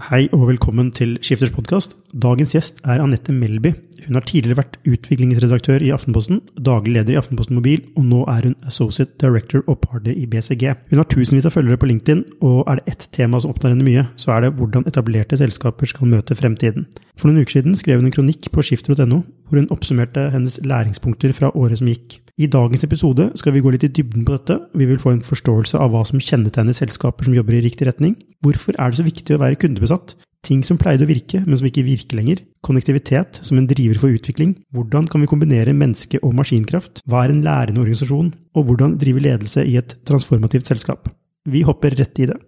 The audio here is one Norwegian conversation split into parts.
Hei og velkommen til Skifters podkast. Dagens gjest er Anette Melby. Hun har tidligere vært utviklingsredaktør i Aftenposten, daglig leder i Aftenposten Mobil, og nå er hun associate director og partner i BCG. Hun har tusenvis av følgere på LinkedIn, og er det ett tema som opptar henne mye, så er det hvordan etablerte selskaper skal møte fremtiden. For noen uker siden skrev hun en kronikk på skifter.no, hvor hun oppsummerte hennes læringspunkter fra året som gikk. I dagens episode skal vi gå litt i dybden på dette. Vi vil få en forståelse av hva som kjennetegner selskaper som jobber i riktig retning. Hvorfor er det så viktig å være kundebesatt? Ting som pleide å virke, men som ikke virker lenger. Konnektivitet som en driver for utvikling. Hvordan kan vi kombinere menneske- og maskinkraft? Hva er en lærende organisasjon? Og hvordan drive ledelse i et transformativt selskap? Vi hopper rett i det.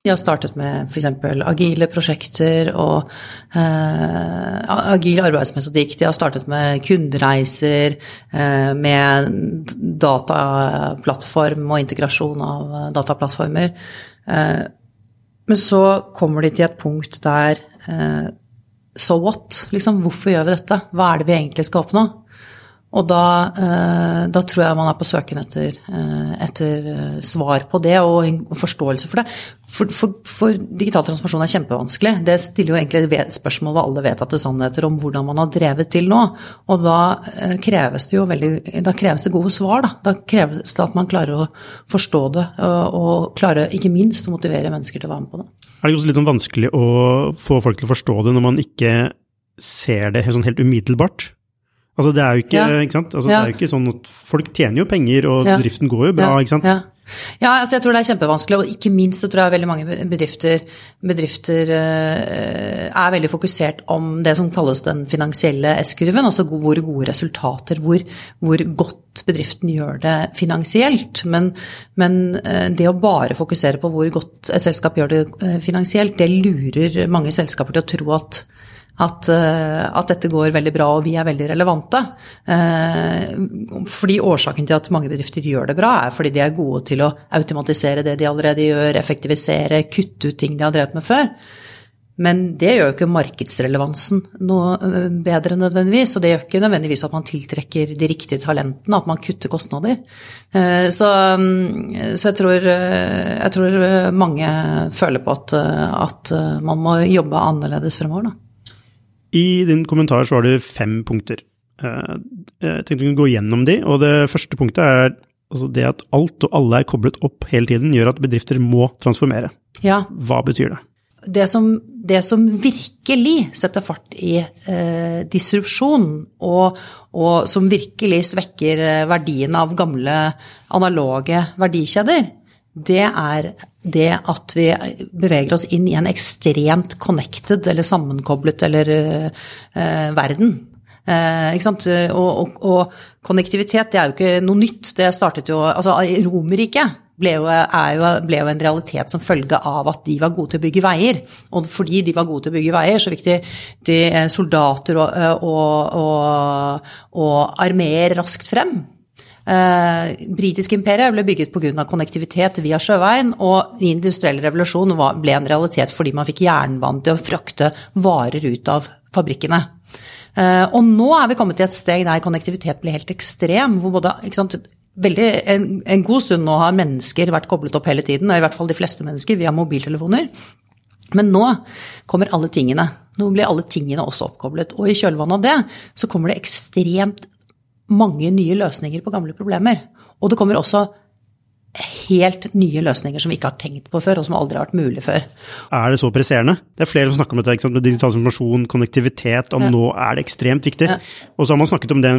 De har startet med f.eks. agile prosjekter og eh, agil arbeidsmetodikk. De har startet med kundereiser, eh, med dataplattform og integrasjon av dataplattformer. Eh, men så kommer de til et punkt der eh, So what? Liksom, hvorfor gjør vi dette? Hva er det vi egentlig skal oppnå? Og da, eh, da, tror jeg man er på søken etter, eh, etter, eh, svar på det og forståelse for det. For, for, for, digital transformasjon er kjempevanskelig. Det stiller jo egentlig spørsmål ved alle vedtatte sannheter om hvordan man har drevet til nå. Og da kreves det jo veldig, da kreves det gode svar. Da, da kreves det at man klarer å forstå det, og klarer ikke minst å motivere mennesker til å være med på det. Er det også litt sånn vanskelig å få folk til å forstå det når man ikke ser det sånn helt umiddelbart? Altså, det er jo ikke, ja. ikke sant? Altså, ja. det er jo ikke sånn at Folk tjener jo penger, og driften går jo bra, ikke sant? Ja, altså jeg tror det er kjempevanskelig, og ikke minst så tror jeg veldig mange bedrifter, bedrifter uh, er veldig fokusert om det som kalles den finansielle S-kurven, altså hvor gode resultater, hvor, hvor, godt bedriften gjør det finansielt. Men, men uh, det å bare fokusere på hvor godt et selskap gjør det uh, finansielt, det lurer mange selskaper til å tro at at, eh, at, dette går veldig bra og vi er veldig relevante. Eh, fordi årsaken til at mange bedrifter gjør det bra, er fordi de er gode til å automatisere det de allerede gjør, effektivisere, kutte ut ting de har drevet med før. Men det gjør jo ikke markedsrelevansen noe eh, bedre nødvendigvis. Og det gjør ikke nødvendigvis at man tiltrekker de riktige talentene, at man kutter kostnader. Så, mm, så jeg, tror, jeg, tror, mange føler på at, at man må jobbe annerledes fremover, da. I din kommentar så var det fem punkter. Eh, jeg tenkte vi kunne gå gjennom de, og det første punktet er altså det at alt og alle er koblet opp hele tiden, gjør at bedrifter må transformere. Ja. Hva betyr det? Det som, det som virkelig setter fart i eh, disrupsjon, og, og, som virkelig svekker eh, verdien av gamle analoge verdikjeder, det er det at vi beveger oss inn i en ekstremt connected eller sammenkoblet eller uh, verden. Eh, ikke sant? Og, og, og, konnektivitet det er jo ikke noe nytt. Det startet jo Altså, Romerriket ble, ble jo, en realitet som følge av at de var gode til å bygge veier. Og fordi de var gode til å bygge veier, så fikk de, de soldater og, og, og armeer raskt frem. Eh, Britisk imperiet ble bygget pga. konnektivitet via sjøveien, og den industrielle revolusjonen ble en realitet fordi man fikk jernbanen til å frakte varer ut av fabrikkene. Eh, og nå er vi kommet til et steg der konnektivitet blir helt ekstrem. hvor både, sant, veldig, en, en, god stund nå har mennesker vært koblet opp hele tiden, i hvert fall de fleste mennesker, via mobiltelefoner. Men nå kommer alle tingene. Nå blir alle tingene også oppkoblet. Og i kjølvannet av det så kommer det ekstremt mange nye løsninger på gamle problemer. Og det kommer også helt nye løsninger som vi ikke har tenkt på før, og som aldri har vært mulig før. Er det så presserende? Det er flere som snakker om dette, med digital informasjon, konnektivitet, om ja. nå er det ekstremt viktig. Ja. Og så har man snakket om det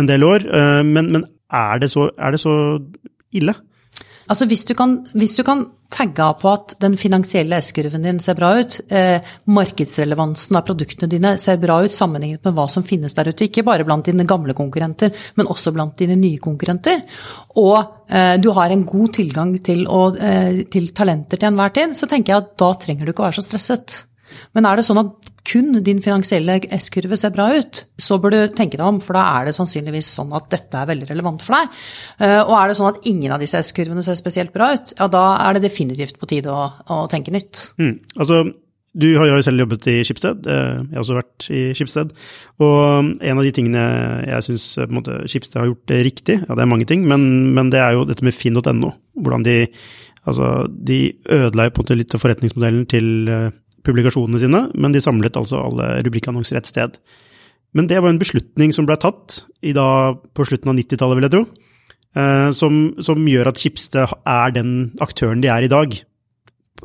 en del år, eh, men, men er, det så, er, det så, ille? Altså hvis du kan, hvis du kan tagge av på at den finansielle S-kurven din ser bra ut, eh, markedsrelevansen av produktene dine ser bra ut sammenlignet med hva som finnes der ute, ikke bare blant dine gamle konkurrenter, men også blant dine nye konkurrenter, og eh, du har en god tilgang til, å, eh, til talenter til enhver tid, så tenker jeg at da trenger du ikke å være så stresset. Men er det sånn at kun din finansielle S-kurve ser bra ut, så bør du tenke deg om, for da er det sannsynligvis sånn at dette er veldig relevant for deg. Eh, og er det sånn at ingen av disse S-kurvene ser spesielt bra ut, ja da er det definitivt på tide å, å tenke nytt. Mm. Altså, du har jo selv jobbet i Skipsted, eh, jeg har også vært i Skipsted. Og en av de tingene jeg syns Skipsted har gjort riktig, ja det er mange ting, men, men det er jo dette med finn.no. Hvordan de Altså, de ødela litt av forretningsmodellen til eh, publikasjonene sine, men de samlet altså alle rubrikkannonser ett sted. Men det var en beslutning som ble tatt da, på slutten av 90-tallet, vil jeg tro, eh, som, som, gjør at Schibsted er den aktøren de er i dag.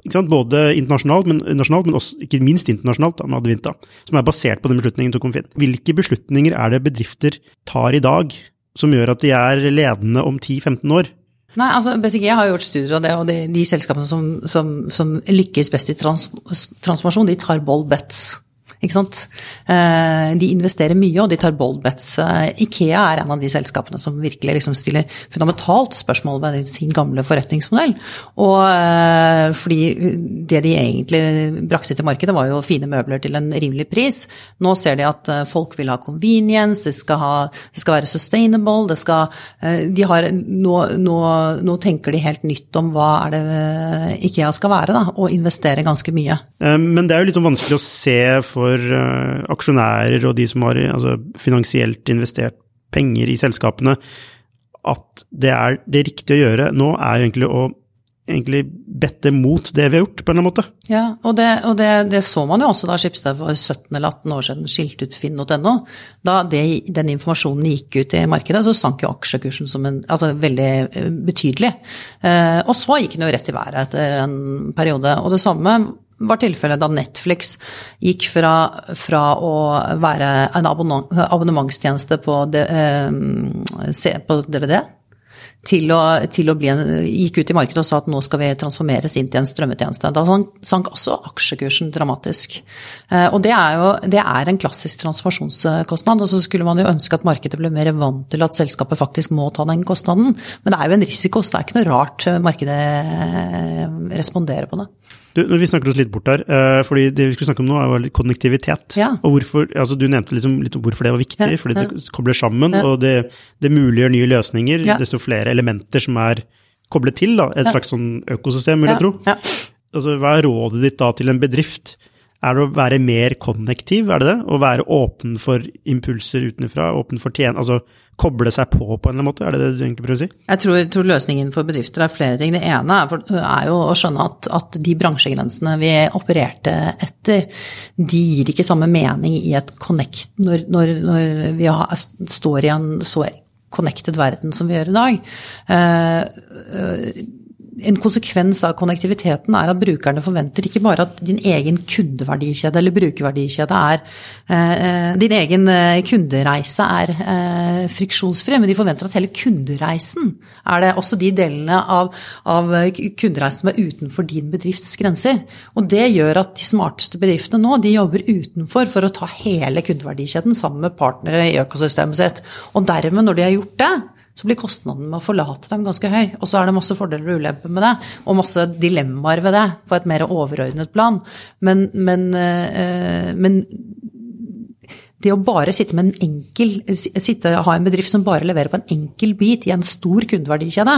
Både internasjonalt, men, nasjonalt, men også, ikke minst internasjonalt, da, med Advinta, som er basert på den beslutningen til Confin. Hvilke beslutninger er det bedrifter tar i dag som gjør at de er ledende om 10-15 år? Nei, altså BCG har gjort studier av det, og de, de selskapene som, som, som, lykkes best i trans, transformasjon, de tar bold bets. Ikke sant? Eh, de investerer mye, og de tar bold bets. Eh, Ikea er en av de selskapene som virkelig liksom stiller fundamentalt spørsmål ved sin gamle forretningsmodell. Og eh, fordi det de egentlig brakte til markedet, var jo fine møbler til en rimelig pris. Nå ser de at folk vil ha convenience, det skal, ha, det skal være sustainable, det skal de har, nå, nå, nå, tenker de helt nytt om hva er det Ikea skal være, da, og investere ganske mye. Men det er jo litt sånn vanskelig å se for for uh, aksjonærer og de som har altså, finansielt investert penger i selskapene, at det er det riktige å gjøre nå, er egentlig å egentlig bette mot det vi har gjort, på en eller annen måte. Ja, og det, og det, det så man jo også da Skipsted for 17 eller 18 år siden skilte ut finn.no. Da det, den informasjonen gikk ut i markedet, så sank jo aksjekursen som en, altså veldig eh, betydelig. Eh, og så gikk den jo rett i været etter en periode. Og det samme var tilfellet da Netflix gikk fra, fra å være en abonnementstjeneste på, eh, på DVD til å, til å, bli en, gikk ut i markedet og sa at nå skal vi transformeres inn til en strømmetjeneste. Da sank også aksjekursen dramatisk. Eh, og det er jo det er en klassisk transformasjonskostnad. Og så skulle man jo ønske at markedet ble mer vant til at selskapet faktisk må ta den kostnaden. Men det er jo en risiko, så det er ikke noe rart markedet responderer på det. Du, vi snakker oss litt bort her, uh, fordi det vi skulle snakke om nå, jo konnektivitet. Ja. Og hvorfor, altså Du nevnte liksom litt om hvorfor det var viktig, ja, fordi ja. det kobler sammen, og det, det muliggjør nye løsninger. Desto flere elementer som er koblet til, da, et slags sånn økosystem, vil jeg tro. Altså, hva er rådet ditt da til en bedrift? Er det å være mer konnektiv, er det det? Å være åpen for impulser utenfra, åpen for tjen... Altså koble seg på på en eller annen måte, er det det du egentlig prøver å si? Jeg tror, tror løsningen for bedrifter er flere ting. Det ene er, for, er jo å skjønne at, at, de bransjegrensene vi opererte etter, de gir ikke samme mening i et connect når, når, når vi har, står i en så connected verden som vi gjør i dag. Uh, en konsekvens av konnektiviteten er at brukerne forventer ikke bare at din egen kundeverdikjede eller brukerverdikjede er eh, Din egen eh, kundereise er eh, friksjonsfri, men de forventer at hele kundereisen er det også de delene av, av kundereisen som er utenfor din bedrifts grenser. Og det gjør at de smarteste bedriftene nå de jobber utenfor for å ta hele kundeverdikjeden sammen med partnere i økosystemet sitt. Og dermed, når de har gjort det, så blir kostnaden med å forlate dem ganske høy. Og så er det masse fordeler og ulemper med det, og masse dilemmaer ved det, på et mer overordnet plan. Men, men, øh, men det å bare sitte med en enkel, sitte, ha en bedrift som bare leverer på en enkel bit i en stor kundeverdikjede,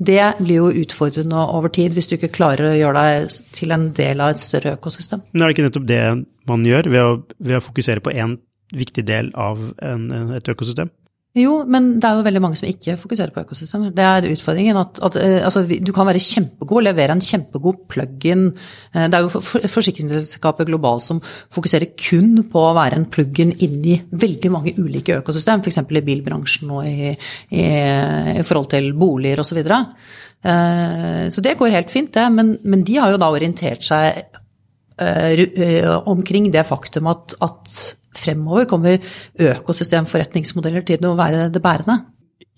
det blir jo utfordrende over tid hvis du ikke klarer å gjøre deg til en del av et større økosystem. Men er det ikke nettopp det man gjør ved å, ved å fokusere på én viktig del av en, et økosystem? Jo, men det er jo veldig mange som ikke fokuserer på økosystemer. Det er utfordringen. At, at uh, altså, du kan være kjempegod, levere en kjempegod plug-in. Uh, det er jo for, forsikringsselskapet globalt som fokuserer kun på å være en plug-in inni veldig mange ulike økosystem, f.eks. i bilbransjen og i, i, i forhold til boliger osv. Så, uh, så det går helt fint, det. Men, men, de har jo da orientert seg omkring det faktum at, at fremover kommer økosystemforretningsmodeller til å være det bærende?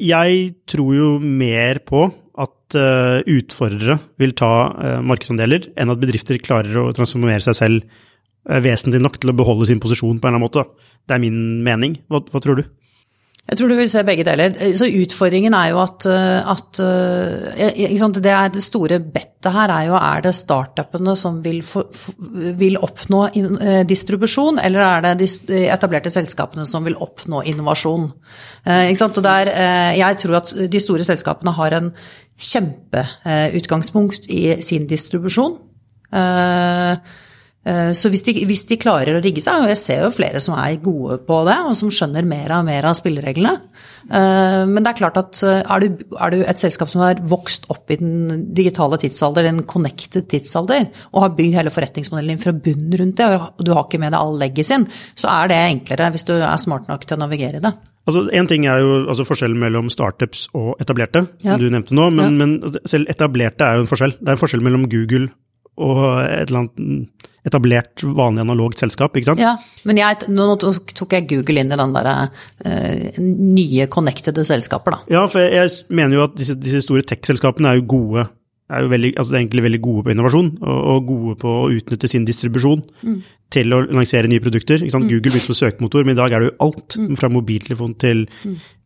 Jeg tror jo mer på at uh, utfordrere vil ta uh, markedsandeler, enn at bedrifter klarer å transformere seg selv uh, vesentlig nok til å beholde sin posisjon på en eller annen måte. Det er min mening. Hva, hva tror du? Jeg tror du vil se begge deler. Så utfordringen er jo at, at det, er det store bettet her er jo er det startupene som vil, for, vil oppnå distribusjon, eller er det de etablerte selskapene som vil oppnå innovasjon? Der, jeg tror at de store selskapene har en kjempeutgangspunkt i sin distribusjon. Eh, så hvis de, hvis de, klarer å rigge seg, og jeg ser jo flere som er gode på det, og som skjønner mer og mer av spillereglene eh, Men det er klart at eh, er du, er du et selskap som har vokst opp i den digitale tidsalder, den connected tidsalder, og har bygd hele forretningsmodellen din fra bunnen rundt det, og du har ikke med deg all leggacyen, så er det enklere hvis du er smart nok til å navigere i det. Altså, en ting er jo altså, forskjellen mellom startups og etablerte, som ja. du nevnte nå. Men, ja. men, selv etablerte er jo en forskjell. Det er en forskjell mellom Google og et eller annet etablert, vanlig analogt selskap, ikke sant? Ja, men jeg, nå tok jeg Google inn i den der uh, nye connectede selskaper, da. Ja, for jeg, mener jo at disse, disse store tech-selskapene er jo gode er jo veldig, altså egentlig veldig gode på innovasjon og, og gode på å utnytte sin distribusjon mm. til å lansere nye produkter. Mm. Google begynte på søkemotor, men i dag er det jo alt, mm. fra mobiltelefon til mm. Eh,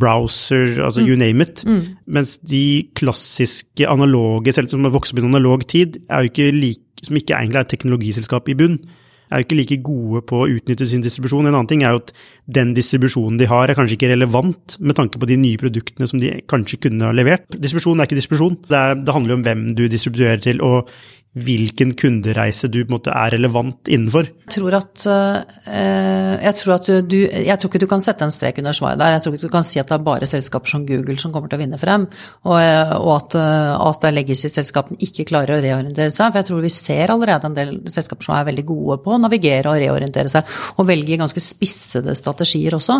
browser, altså mm. you name it. Mm. Mens de klassiske analoge, selv som har vokst opp i en analog tid, er jo ikke like, som ikke egentlig er teknologiselskap i bunn, er jo ikke like gode på å utnytte sin distribusjon. En annen ting er jo at den distribusjonen de har, er kanskje ikke relevant med tanke på de nye produktene som de kanskje kunne ha levert. Distribusjon er ikke distribusjon. Det, er, det handler jo om hvem du distribuerer til, og hvilken kundereise du måte, er relevant innenfor? Jeg tror, at, uh, jeg, tror at du, jeg tror ikke du kan sette en strek under svaret der. Jeg tror ikke du kan si at det er bare selskaper som Google som kommer til å vinne frem, og, eh, og at, det at legacy-selskapene ikke klarer å reorientere seg. For jeg tror vi ser allerede en del selskaper som er veldig gode på å navigere og reorientere seg, og velger ganske spissede strategier også.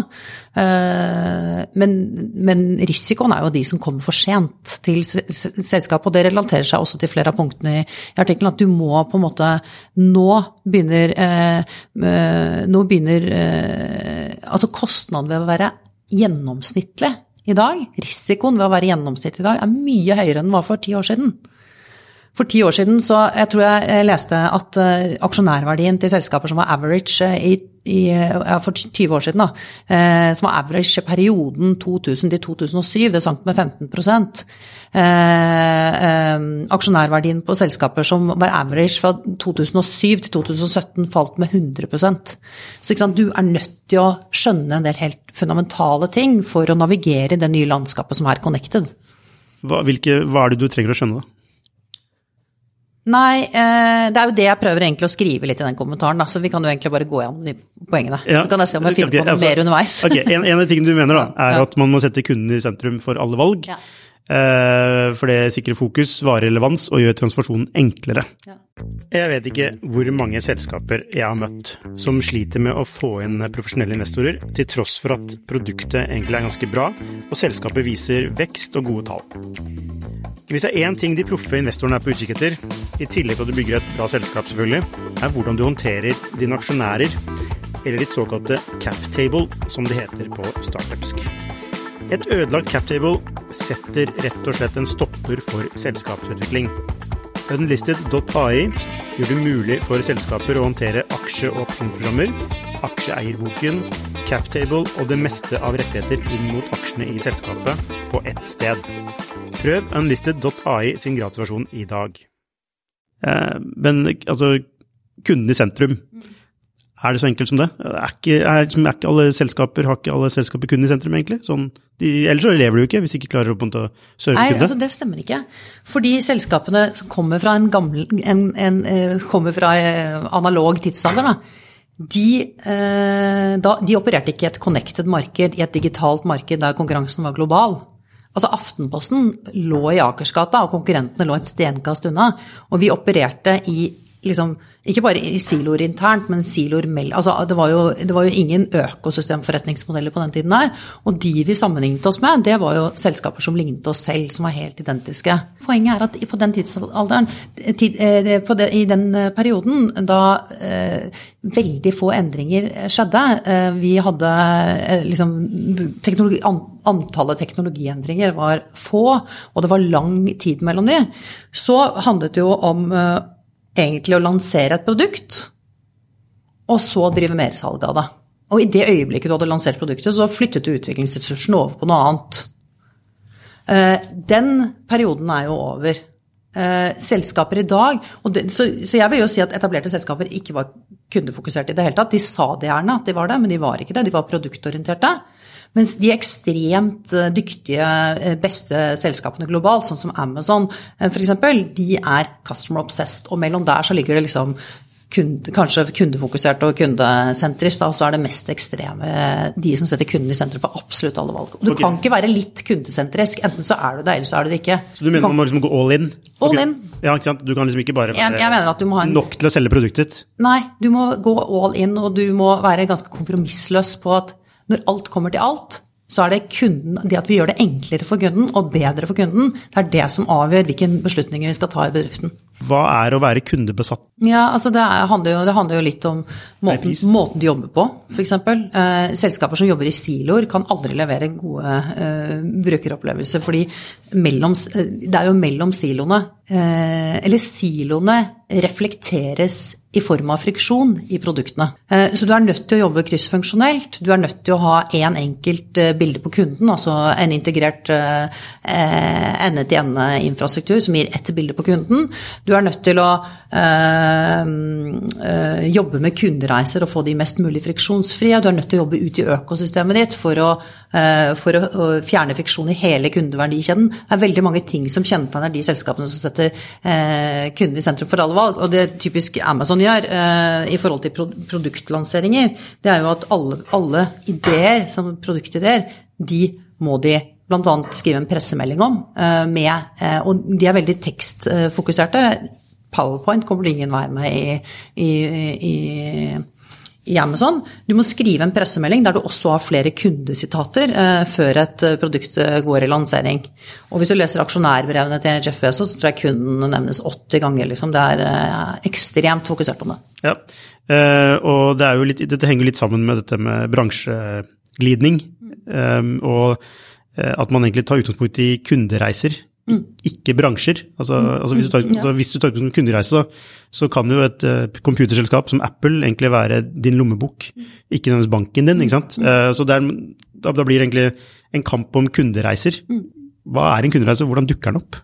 Men, men risikoen er jo de som kommer for sent til selskapet, og det relaterer seg også til flere av punktene i artikkelen at du må på en måte Nå begynner, eh, eh, nå begynner eh, Altså kostnaden ved å være gjennomsnittlig i dag, risikoen ved å være gjennomsnittlig i dag, er mye høyere enn den var for ti år siden. For ti år siden så jeg tror jeg leste at uh, aksjonærverdien til selskaper som var average uh, i, i, for 20 år siden, da, uh, som var average perioden 2000 til 2007, det sank med 15% Aksjonærverdien på selskaper som var average fra 2007 til 2017, falt med 100% Så sant, du er nødt til å skjønne en del helt fundamentale ting for å navigere i det nye landskapet som er connected. Hva, hvilke, hva er det du trenger å skjønne, da? Nei, eh, det er jo det jeg prøver egentlig å skrive litt i den kommentaren, da, så vi kan jo egentlig bare gå gjennom de poengene. Ja. Så kan jeg se om jeg finner okay, på noe altså, mer underveis. ok, en, en, av de tingene du mener, da, er ja. at man må sette kunden i sentrum for alle valg. Ja. Eh, for det sikrer fokus, varer relevans og gjør transformasjonen enklere. Ja. Jeg vet ikke hvor mange selskaper jeg har møtt som sliter med å få inn profesjonelle investorer, til tross for at produktet egentlig er ganske bra, og selskapet viser vekst og gode tall. Hvis det er én ting de proffe investorene er på utkikk etter, i tillegg til at du bygger et bra selskap, selvfølgelig, er hvordan du håndterer dine aksjonærer, eller ditt såkalte captable, som det heter på startupsk. Et ødelagt captable setter rett og slett en stopper for selskapsutvikling. Unlisted.ai gjør det mulig for selskaper å håndtere aksje- og opsjonsprogrammer, aksjeeierboken, captable og det meste av rettigheter inn mot aksjene i selskapet på ett sted. Prøv unlisted.ai sin gratisversjon i dag. Eh, men altså, kunden i sentrum. Er det så enkelt som det? Er ikke, er, er ikke alle selskaper, Har ikke alle selskaper kunder i sentrum, egentlig? Sånn, de, ellers så lever du ikke, hvis de ikke klarer å serve kunder. Nei. Altså, det stemmer ikke. Fordi selskapene som kommer fra en gammel en, en, eh, kommer fra eh, analog tidsalder, da, de, da, de opererte ikke i et connected marked, i et digitalt marked der konkurransen var global. Altså Aftenposten lå i Akersgata, og konkurrentene lå et stenkast unna. Og vi opererte i liksom ikke bare i siloer internt, men siloer mellom altså det, var jo, det var jo ingen økosystemforretningsmodeller på den tiden her. Og de vi sammenlignet oss med, det var jo selskaper som lignet oss selv, som var helt identiske. Poenget er at på den tidsalderen, tid, eh, på det, i den eh, perioden da eh, veldig få endringer skjedde, eh, vi hadde eh, liksom teknologi, Antallet teknologiendringer var få, og det var lang tid mellom de. Så handlet det jo om egentlig å lansere et produkt, og så drive mersalg av det. Og i det øyeblikket du hadde lansert produktet, så flyttet du utviklingsressursen over på noe annet. Eh, den perioden er jo over. Eh, selskaper i dag det, så, så, jeg vil jo si at etablerte selskaper ikke var kundefokusert i det hele tatt. De sa det gjerne at de var det, men de var ikke det. De var produktorienterte. Mens de ekstremt eh, dyktige, eh, beste selskapene globalt, sånn som Amazon f.eks., de er customer obsessed. Og mellom der så ligger det liksom kunde, kanskje kundefokusert og kundesentrisk, og så er det mest ekstreme de som setter kunden i sentrum for absolutt alle valg. Og du okay. kan ikke være litt kundesentrisk. Enten så er du det, eller så er du det ikke. Så du mener man må liksom gå all in? All okay. in. Ja, ikke sant? Du kan liksom ikke bare være jeg, jeg en, nok til å selge produktet ditt? Nei, du må gå all in, og du må være ganske kompromissløs på at når alt kommer til alt, så er det kunden, det at vi gjør det enklere for kunden og bedre for kunden, det er det som avgjør hvilke beslutninger vi skal ta i bedriften. Hva er å være kundebesatt? Ja, altså det, handler jo, det handler jo litt om måten, måten de jobber på, f.eks. Eh, selskaper som jobber i siloer, kan aldri levere gode eh, brukeropplevelser. fordi mellom, eh, det er jo mellom siloene. Eh, eller siloene reflekteres i form av friksjon i produktene. Eh, så du er nødt til å jobbe kryssfunksjonelt. Du er nødt til å ha én en enkelt eh, bilde på kunden, altså en integrert ende-til-ende-infrastruktur som gir ett bilde på kunden. Du er nødt til å jobbe med kundereiser og få de mest mulig friksjonsfrie. Du er nødt til å jobbe ut i økosystemet ditt for å, for å fjerne friksjon i hele kundeverdikjeden. Det er veldig mange ting som kjennetegner de selskapene som setter kunden i sentrum for alle valg. Og det typisk Amazon gjør i forhold til produktlanseringer, det er jo at alle, alle ideer som produktideer, de må de bl.a. skrive en pressemelding om. Eh, med, eh, og de er veldig tekstfokuserte. Powerpoint kommer du ingen vei med i, i, i, i, Amazon. Du må skrive en pressemelding der du også har flere kundesitater eh, før et produkt går i lansering. Og hvis du leser aksjonærbrevene til Jeff Bezos, så tror jeg kunden nevnes 80 ganger. Liksom. Det er ekstremt fokusert på det. Ja, og det litt, dette henger litt sammen med dette med bransjeglidning. og Eh, at man egentlig tar utgangspunkt i kundereiser, mm. Ikke bransjer. Altså, mm. altså hvis, du tar, mm. altså hvis, du tar, utgangspunkt i kundereise, så, så, kan jo et uh, computerselskap som Apple egentlig være din lommebok, mm. ikke nødvendigvis banken din. ikke sant? Uh, så er, da, da, blir det egentlig en kamp om kundereiser. Mm. Hva er en kundereise, hvordan dukker den opp?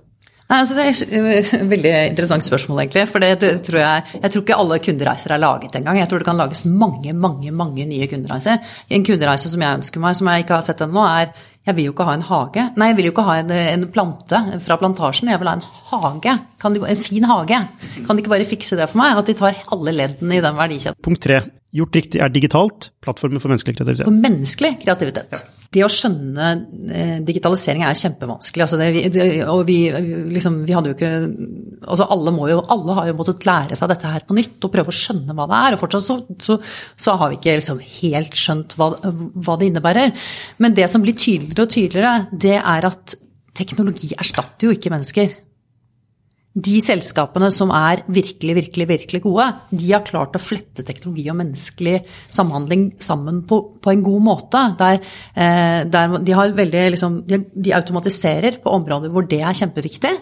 Nei, altså det er et veldig interessant spørsmål, egentlig. For det, det tror jeg, jeg tror ikke alle kundereiser er laget engang. Jeg tror det kan lages mange, mange mange nye kundereiser. En kundereise som jeg ønsker meg, som jeg ikke har sett ennå, er jeg vil jo ikke ha en hage. Nei, jeg vil jo ikke ha en, en plante fra plantasjen. Jeg vil ha en hage. De, en fin hage. Kan de ikke bare fikse det for meg? At de tar alle leddene i den verdikjeden. Punkt tre. Gjort riktig er digitalt. Plattformen for menneskelig kreativitet. For menneskelig kreativitet. Ja det å skjønne eh, digitalisering er kjempevanskelig. Altså det, det, og vi, liksom, vi hadde jo ikke altså alle, jo, alle, har jo måttet lære seg dette her på nytt og prøve å skjønne hva det er. Og fortsatt så, så, så har vi ikke liksom helt skjønt hva, hva, det innebærer. Men det som blir tydeligere og tydeligere, det er at teknologi erstatter jo ikke mennesker de selskapene som er virkelig, virkelig, virkelig gode, de har klart å flette teknologi og menneskelig samhandling sammen på, på en god måte. Der, eh, der de, veldig, liksom, de, de, automatiserer på områder hvor det er kjempeviktig.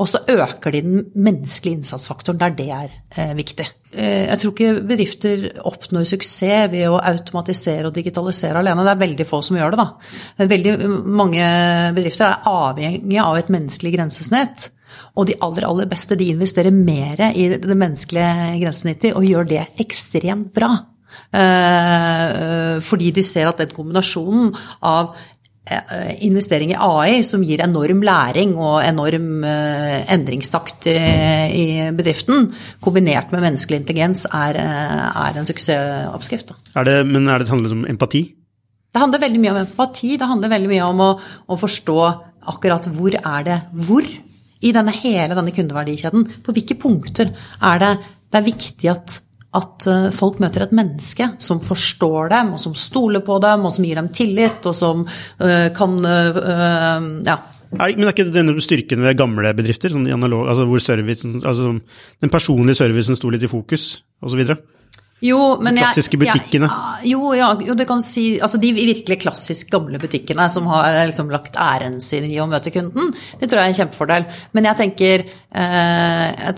Og så øker de den menneskelige innsatsfaktoren der det er eh, viktig. Eh, jeg tror ikke bedrifter oppnår suksess ved å automatisere og digitalisere alene. Det er veldig få som gjør det, da. Veldig mange bedrifter er avhengige av et menneskelig grensesnitt. Og de aller, aller beste de investerer mer i det menneskelige grensesnittet og gjør det ekstremt bra. Eh, fordi de ser at den kombinasjonen av eh, investering i AI som gir enorm læring og enorm eh, endringstakt i bedriften, kombinert med menneskelig intelligens, er, er en suksessoppskrift. Er det, men er det handler det om empati? Det handler veldig mye om empati. Det handler veldig mye om å, å forstå akkurat hvor er det Hvor i denne hele denne kundeverdikjeden, på hvilke punkter er det Det er viktig at, at eh, folk møter et menneske som forstår dem, og som stoler på dem, og som gir dem tillit, og som øh, kan øh, ja, er, men er ikke denne styrken ved gamle bedrifter, sånn analog, altså hvor altså den personlige servicen sto litt i fokus, osv.? Jo, men De klassiske butikkene. Jeg, jo, ja, jo, du kan si Altså de virkelig klassisk gamle butikkene som har liksom lagt æren sin i å møte kunden, det tror jeg er en kjempefordel. Men jeg tenker, eh,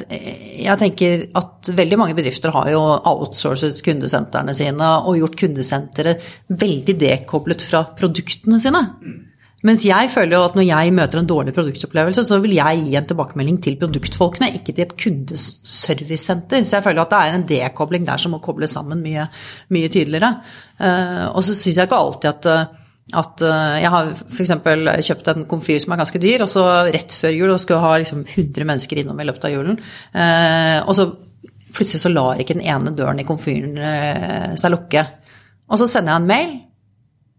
jeg tenker at veldig mange bedrifter har jo outsourcet kundesentrene sine og gjort kundesenteret veldig dekoblet fra produktene sine. Mens jeg føler jo at når jeg møter en dårlig produktopplevelse, så vil jeg gi en tilbakemelding til produktfolkene, ikke til et kundeservicesenter. Så jeg føler at det er en dekobling der som må kobles sammen mye, mye tydeligere. Uh, og så syns jeg ikke alltid at at jeg har f.eks. kjøpt en komfyr som er ganske dyr, og så rett før jul og skulle ha liksom 100 mennesker innom i løpet av julen. Og så plutselig så lar ikke den ene døren i komfyren seg lukke. Og så sender jeg en mail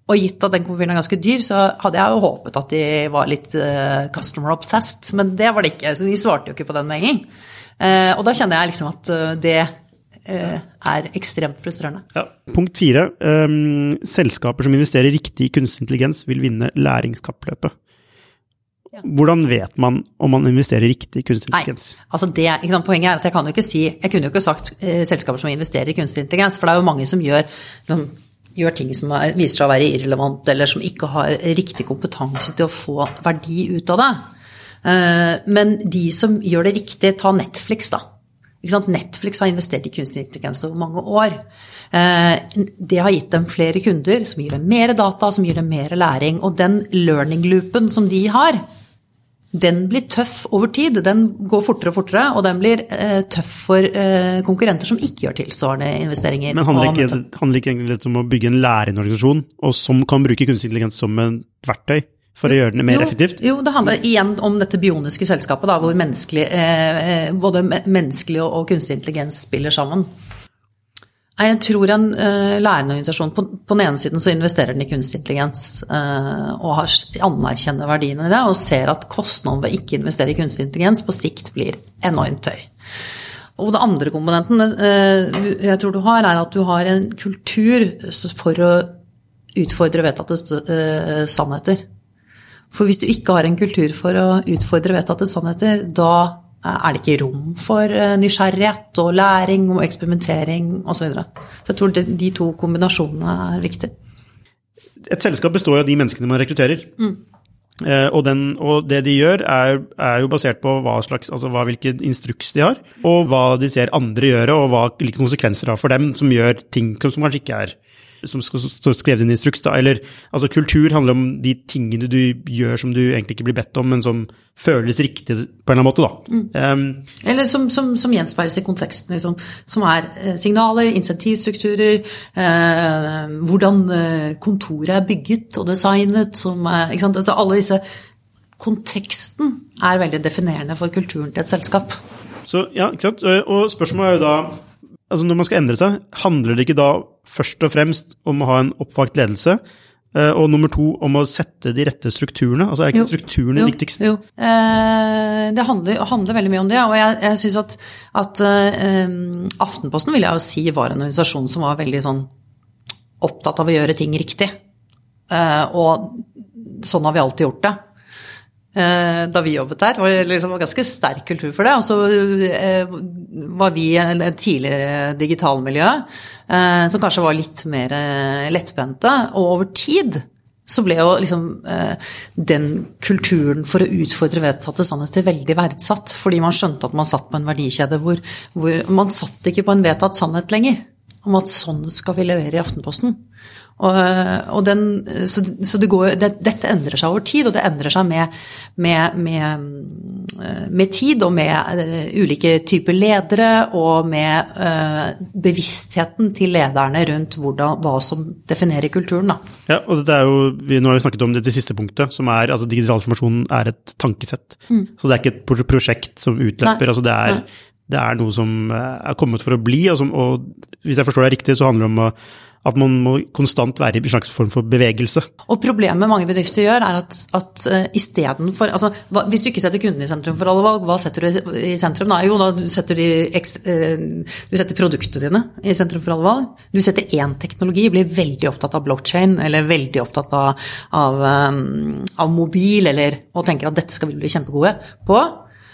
og gitt at den komfyren er ganske dyr, så hadde jeg jo håpet at de var litt uh, customer obsessed, men det var det ikke. Så de svarte jo ikke på den mailen. Uh, og da kjenner jeg liksom at uh, det er ekstremt frustrerende. Ja. Punkt fire. Um, selskaper som investerer riktig i kunstig intelligens, vil vinne læringskappløpet. Ja. Hvordan vet man om man investerer riktig i kunstig intelligens? Nei, altså det, sant, Poenget er at jeg kan jo ikke si Jeg kunne jo ikke sagt selskaper som investerer i kunstig intelligens, for det er jo mange som gjør liksom, gjør ting som er, viser seg å være irrelevant, eller som ikke har riktig kompetanse til å få verdi ut av det. Eh, men de som gjør det riktig, ta Netflix, da. Netflix har investert i kunstig intelligens over mange år. Eh, det har gitt dem flere kunder, som gir dem mer data, som gir dem mer læring. Og den learning loopen som de har, den blir tøff over tid. Den går fortere og fortere, og den blir eh, tøff for eh, konkurrenter som ikke gjør tilsvarende investeringer. Men handler ikke, handler ikke egentlig litt om å bygge en lærende organisasjon, og som kan bruke kunstig intelligens som et verktøy? For å gjøre det mer jo, effektivt? Jo, det handler igjen om dette bioniske selskapet, da, hvor menneskelig, eh, både menneskelig og kunstig intelligens spiller sammen. Jeg tror en uh, lærende organisasjon på, på, den ene siden så investerer den i kunstig intelligens uh, og har, anerkjenner verdiene i det, og ser at kostnaden ved ikke investere i kunstig intelligens på sikt blir enormt høy. Og det andre komponenten uh, jeg tror du har, er at du har en kultur for å utfordre vedtatte sannheter. For hvis du ikke har en kultur for å utfordre vedtatte sannheter, da er det ikke rom for eh, nysgjerrighet og læring og eksperimentering osv. Så, videre. så jeg tror de to kombinasjonene er viktige. Et selskap består jo av de menneskene man rekrutterer. Mm. Eh, og, den, og, det de gjør, er, er, jo basert på hva slags, altså hva, hvilken instruks de har, og hva de ser andre gjøre, og hva, hvilke konsekvenser det har for dem, som gjør ting som kanskje ikke er som står skrevet i instruks. Da. Eller, altså, kultur handler om de tingene du gjør som du egentlig ikke blir bedt om, men som føles riktig på en eller annen måte. Da. Mm. Um, eller som, som, som, gjenspeiles i konteksten, liksom, som er eh, signaler, insentivstrukturer, eh, hvordan eh, kontoret er bygget og designet, som er, ikke sant? Altså, alle disse Konteksten er veldig definerende for kulturen til et selskap. Så, ja, ikke sant? Og spørsmålet er jo da altså Når man skal endre seg, handler det ikke da først og fremst om å ha en oppvakt ledelse? Eh, og nummer to, om å sette de rette strukturene? Altså Er ikke jo, strukturene jo, viktigst? Jo, eh, det handler, handler, veldig mye om det. Og jeg, jeg syns at, at eh, Aftenposten vil jeg jo si var en organisasjon som var veldig sånn opptatt av å gjøre ting riktig. Eh, og sånn har vi alltid gjort det. Eh, da vi jobbet der. Det var liksom var ganske sterk kultur for det. Og så eh, var vi et tidligere digitalmiljø eh, som kanskje var litt mer lettbente. Og over tid så ble jo liksom den kulturen for å utfordre vedtatte sannheter veldig verdsatt. Fordi man skjønte at man satt på en verdikjede hvor, hvor man satt ikke på en vedtatt sannhet lenger. Om at sånn skal vi levere i Aftenposten. Og, og den, så, så det går, det, dette endrer seg over tid, og det endrer seg med, med, med, med tid og med uh, ulike typer ledere og med uh, bevisstheten til lederne rundt hvordan, hva som definerer kulturen. Da. Ja, og dette er jo, vi, Nå har vi snakket om det til siste punktet, som er altså digital informasjon er et tankesett. Mm. Så det er ikke et prosjekt som utløper. altså det er, det er noe som er kommet for å bli. Og, som, og hvis jeg forstår deg riktig, så handler det om å at man må konstant være i en slags form for bevegelse. Og Problemet mange bedrifter gjør, er at, at uh, istedenfor altså, Hvis du ikke setter kunden i sentrum for alle valg, hva setter du i sentrum? Nei, Jo, da setter ekstra, uh, du setter produktene dine i sentrum for alle valg. Du setter én teknologi, blir veldig opptatt av blockchain eller veldig opptatt av, av, um, av mobil eller, og tenker at dette skal vi bli kjempegode på.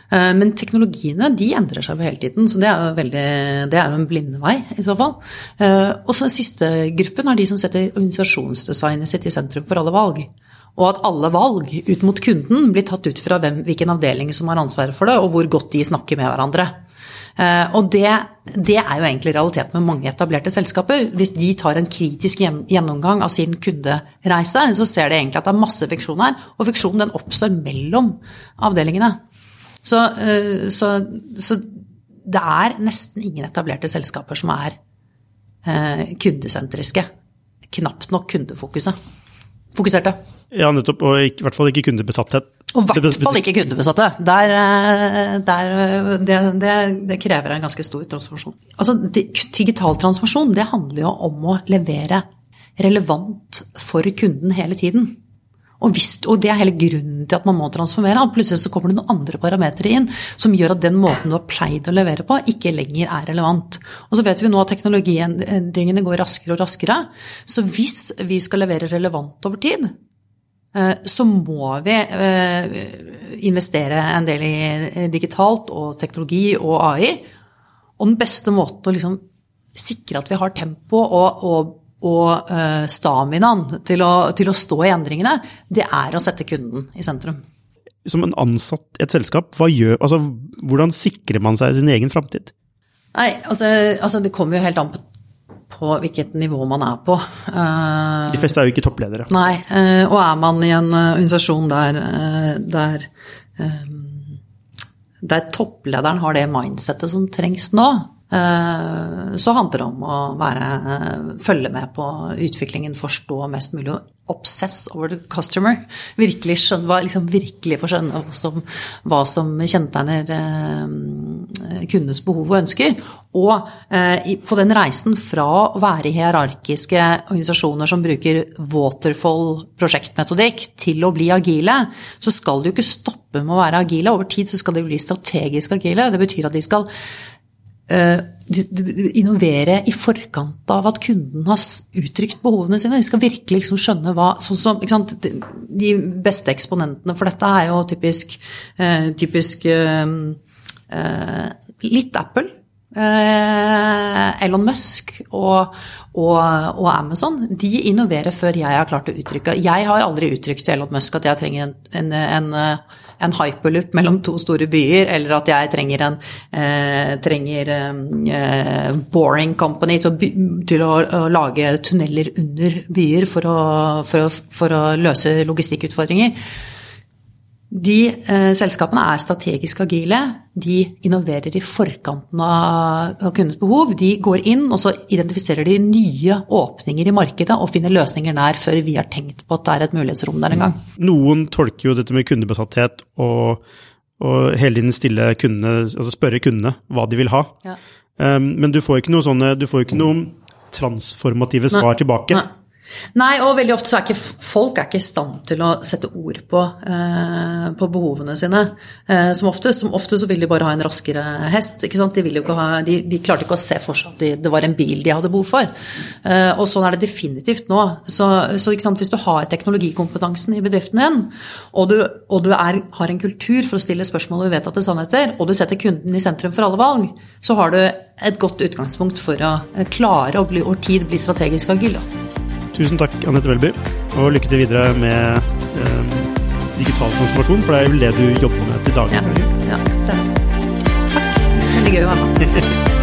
Eh, men teknologiene de endrer seg jo hele tiden, så det er jo, veldig, det er jo en blindvei i så fall. Eh, og så den siste gruppen er de som setter organisasjonsdesignet sitt i sentrum for alle valg. Og at alle valg ut mot kunden blir tatt ut fra hvem, hvilken avdeling som har ansvaret for det, og hvor godt de snakker med hverandre. Eh, og det, det, er jo egentlig realiteten med mange etablerte selskaper. Hvis de tar en kritisk gjennomgang av sin kundereise, så ser de egentlig at det er masse fiksjon her. Og fiksjonen den oppstår mellom avdelingene. Så, eh, så, så, det er nesten ingen etablerte selskaper som er eh, kundesentriske. Knapt nok kundefokuset. Fokuserte. Ja, nettopp. Og i hvert fall ikke kundebesatthet. Og i hvert fall ikke kundebesatte. Der, eh, der, det, det, det, krever en ganske stor transformasjon. Altså, digital transformasjon det handler jo om å levere relevant for kunden hele tiden. Og, hvis, og, det er hele grunnen til at man må transformere. og Plutselig så kommer det noen andre parametere inn som gjør at den måten du har pleid å levere på, ikke lenger er relevant. Og så vet vi nå at teknologiendringene går raskere og raskere. Så hvis vi skal levere relevant over tid, eh, så må vi eh, investere en del i digitalt og teknologi og AI. Og den beste måten å liksom sikre at vi har tempo og, og og uh, staminaen til, til, å stå i endringene, det er å sette kunden i sentrum. Som en ansatt i et selskap, gjør, altså, hvordan sikrer man seg sin egen framtid? Nei, altså, altså, det kommer jo helt an på, på hvilket nivå man er på. Uh, De fleste er jo ikke toppledere. Nei, uh, og er man i en organisasjon der, der, der topplederen har det mindsettet som trengs nå, Eh, så handler det om å være, eh, følge med på utviklingen, forstå mest mulig og obsess over the customer. Virkelig, skjønne, liksom virkelig få skjønne hva som, kjennetegner eh, kundenes behov og ønsker. Og eh, på den reisen fra å være i hierarkiske organisasjoner som bruker waterfall prosjektmetodikk, til å bli agile, så skal jo ikke stoppe med å være agile. Over tid så skal de bli strategisk agile. Det betyr at de skal Eh, innovere i forkant av at kunden har uttrykt behovene sine. De skal virkelig liksom skjønne hva sånn som, De beste eksponentene for dette er jo typisk, eh, typisk eh, litt Apple. Elon Musk og, og, og, Amazon de innoverer før jeg har klart å uttrykke Jeg har aldri uttrykt til Elon Musk at jeg trenger en, en, en en hyperloop mellom to store byer, eller at jeg trenger en eh, trenger, eh, boring company til, å, til å, å, lage tunneler under byer for å, for å, for å løse logistikkutfordringer. De eh, selskapene er strategisk agile. De innoverer i forkanten av, av kundens behov. De går inn og så identifiserer de nye åpninger i markedet og finner løsninger der før vi har tenkt på at det er et mulighetsrom der en gang. Noen tolker jo dette med kundebesatthet og, og hele tiden stille kundene, altså spørre kundene hva de vil ha. Ja. Um, men du får ikke noe sånne, du får ikke noen transformative svar Nei. tilbake. Nei. Nei, og veldig ofte så er ikke folk er ikke i stand til å sette ord på, eh, på behovene sine. Eh, som ofte, som ofte så vil de bare ha en raskere hest. De, ha, de, de klarte ikke å se for seg at de, det var en bil de hadde behov for. Eh, og sånn er det definitivt nå. Så, så hvis du har teknologikompetansen i bedriften din, og du, og du er, har en kultur for å stille spørsmål ved vedtatte sannheter, og du setter kunden i sentrum for alle valg, så har du et godt utgangspunkt for å klare å bli, over tid bli strategisk agil. Tusen takk, Anette Welby, og lykke til videre med eh, digital transformasjon, for det er vel det du jobber med til daglig? Ja, ja det det. Takk. Veldig gøy å være med.